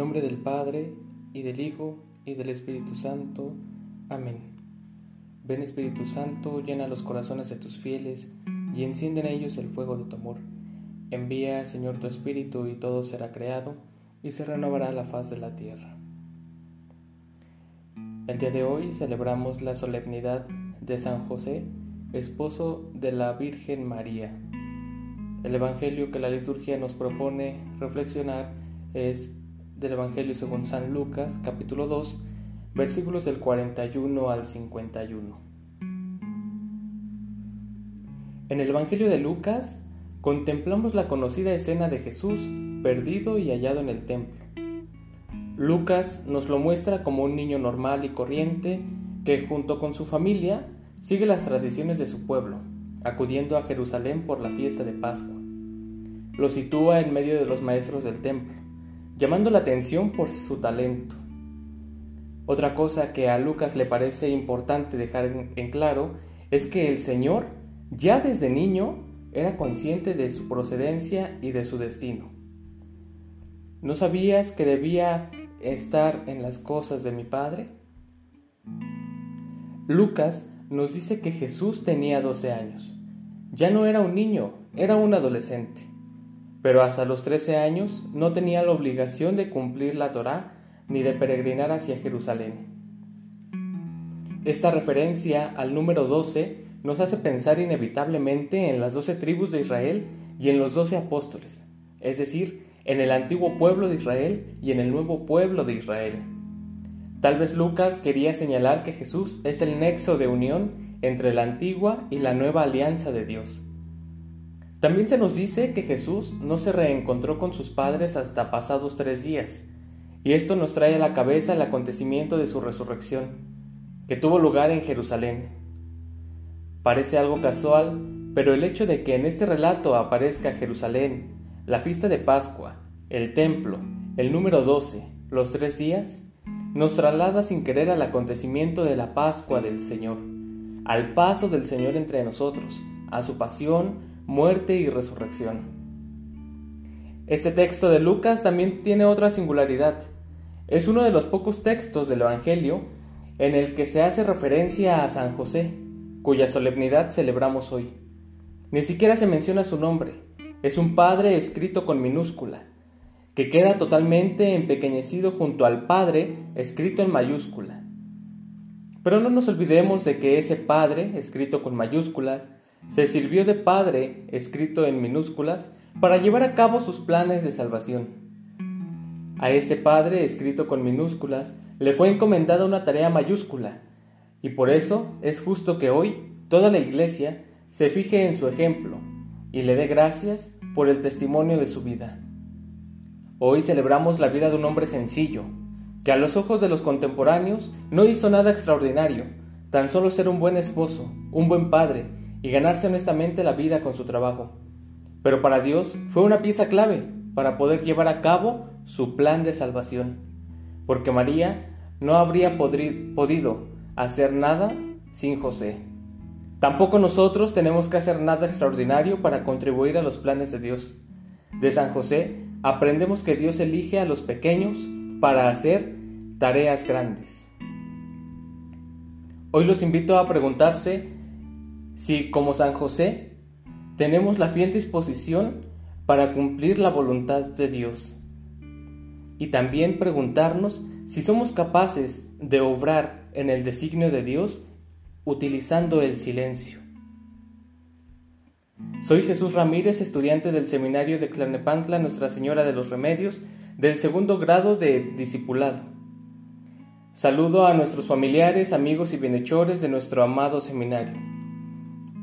nombre del Padre, y del Hijo, y del Espíritu Santo. Amén. Ven Espíritu Santo, llena los corazones de tus fieles, y enciende en ellos el fuego de tu amor. Envía, Señor, tu Espíritu, y todo será creado, y se renovará la faz de la tierra. El día de hoy celebramos la solemnidad de San José, esposo de la Virgen María. El Evangelio que la liturgia nos propone reflexionar es del Evangelio según San Lucas, capítulo 2, versículos del 41 al 51. En el Evangelio de Lucas contemplamos la conocida escena de Jesús perdido y hallado en el templo. Lucas nos lo muestra como un niño normal y corriente que junto con su familia sigue las tradiciones de su pueblo, acudiendo a Jerusalén por la fiesta de Pascua. Lo sitúa en medio de los maestros del templo llamando la atención por su talento. Otra cosa que a Lucas le parece importante dejar en, claro es que el Señor ya desde niño era consciente de su procedencia y de su destino. ¿No sabías que debía estar en las cosas de mi Padre? Lucas nos dice que Jesús tenía 12 años. Ya no era un niño, era un adolescente pero hasta los trece años no tenía la obligación de cumplir la Torá ni de peregrinar hacia Jerusalén. Esta referencia al número 12 nos hace pensar inevitablemente en las doce tribus de Israel y en los doce apóstoles, es decir, en el antiguo pueblo de Israel y en el nuevo pueblo de Israel. Tal vez Lucas quería señalar que Jesús es el nexo de unión entre la antigua y la nueva alianza de Dios. También se nos dice que Jesús no se reencontró con sus padres hasta pasados tres días, y esto nos trae a la cabeza el acontecimiento de su resurrección, que tuvo lugar en Jerusalén. Parece algo casual, pero el hecho de que en este relato aparezca Jerusalén, la fiesta de Pascua, el templo, el número 12, los tres días, nos traslada sin querer al acontecimiento de la Pascua del Señor, al paso del Señor entre nosotros, a su pasión, muerte y resurrección. Este texto de Lucas también tiene otra singularidad. Es uno de los pocos textos del Evangelio en el que se hace referencia a San José, cuya solemnidad celebramos hoy. Ni siquiera se menciona su nombre, es un padre escrito con minúscula, que queda totalmente empequeñecido junto al Padre escrito en mayúscula. Pero no nos olvidemos de que ese Padre, escrito con mayúsculas, se sirvió de Padre, escrito en minúsculas, para llevar a cabo sus planes de salvación. A este Padre, escrito con minúsculas, le fue encomendada una tarea mayúscula, y por eso es justo que hoy toda la Iglesia se fije en su ejemplo y le dé gracias por el testimonio de su vida. Hoy celebramos la vida de un hombre sencillo, que a los ojos de los contemporáneos no hizo nada extraordinario, tan solo ser un buen esposo, un buen padre y ganarse honestamente la vida con su trabajo. Pero para Dios fue una pieza clave para poder llevar a cabo su plan de salvación, porque María no habría podido hacer nada sin José. Tampoco nosotros tenemos que hacer nada extraordinario para contribuir a los planes de Dios. De San José aprendemos que Dios elige a los pequeños para hacer tareas grandes. Hoy los invito a preguntarse si, como San José, tenemos la fiel disposición para cumplir la voluntad de Dios. Y también preguntarnos si somos capaces de obrar en el designio de Dios utilizando el silencio. Soy Jesús Ramírez, estudiante del Seminario de Clanepancla Nuestra Señora de los Remedios, del segundo grado de Discipulado. Saludo a nuestros familiares, amigos y bienhechores de nuestro amado seminario.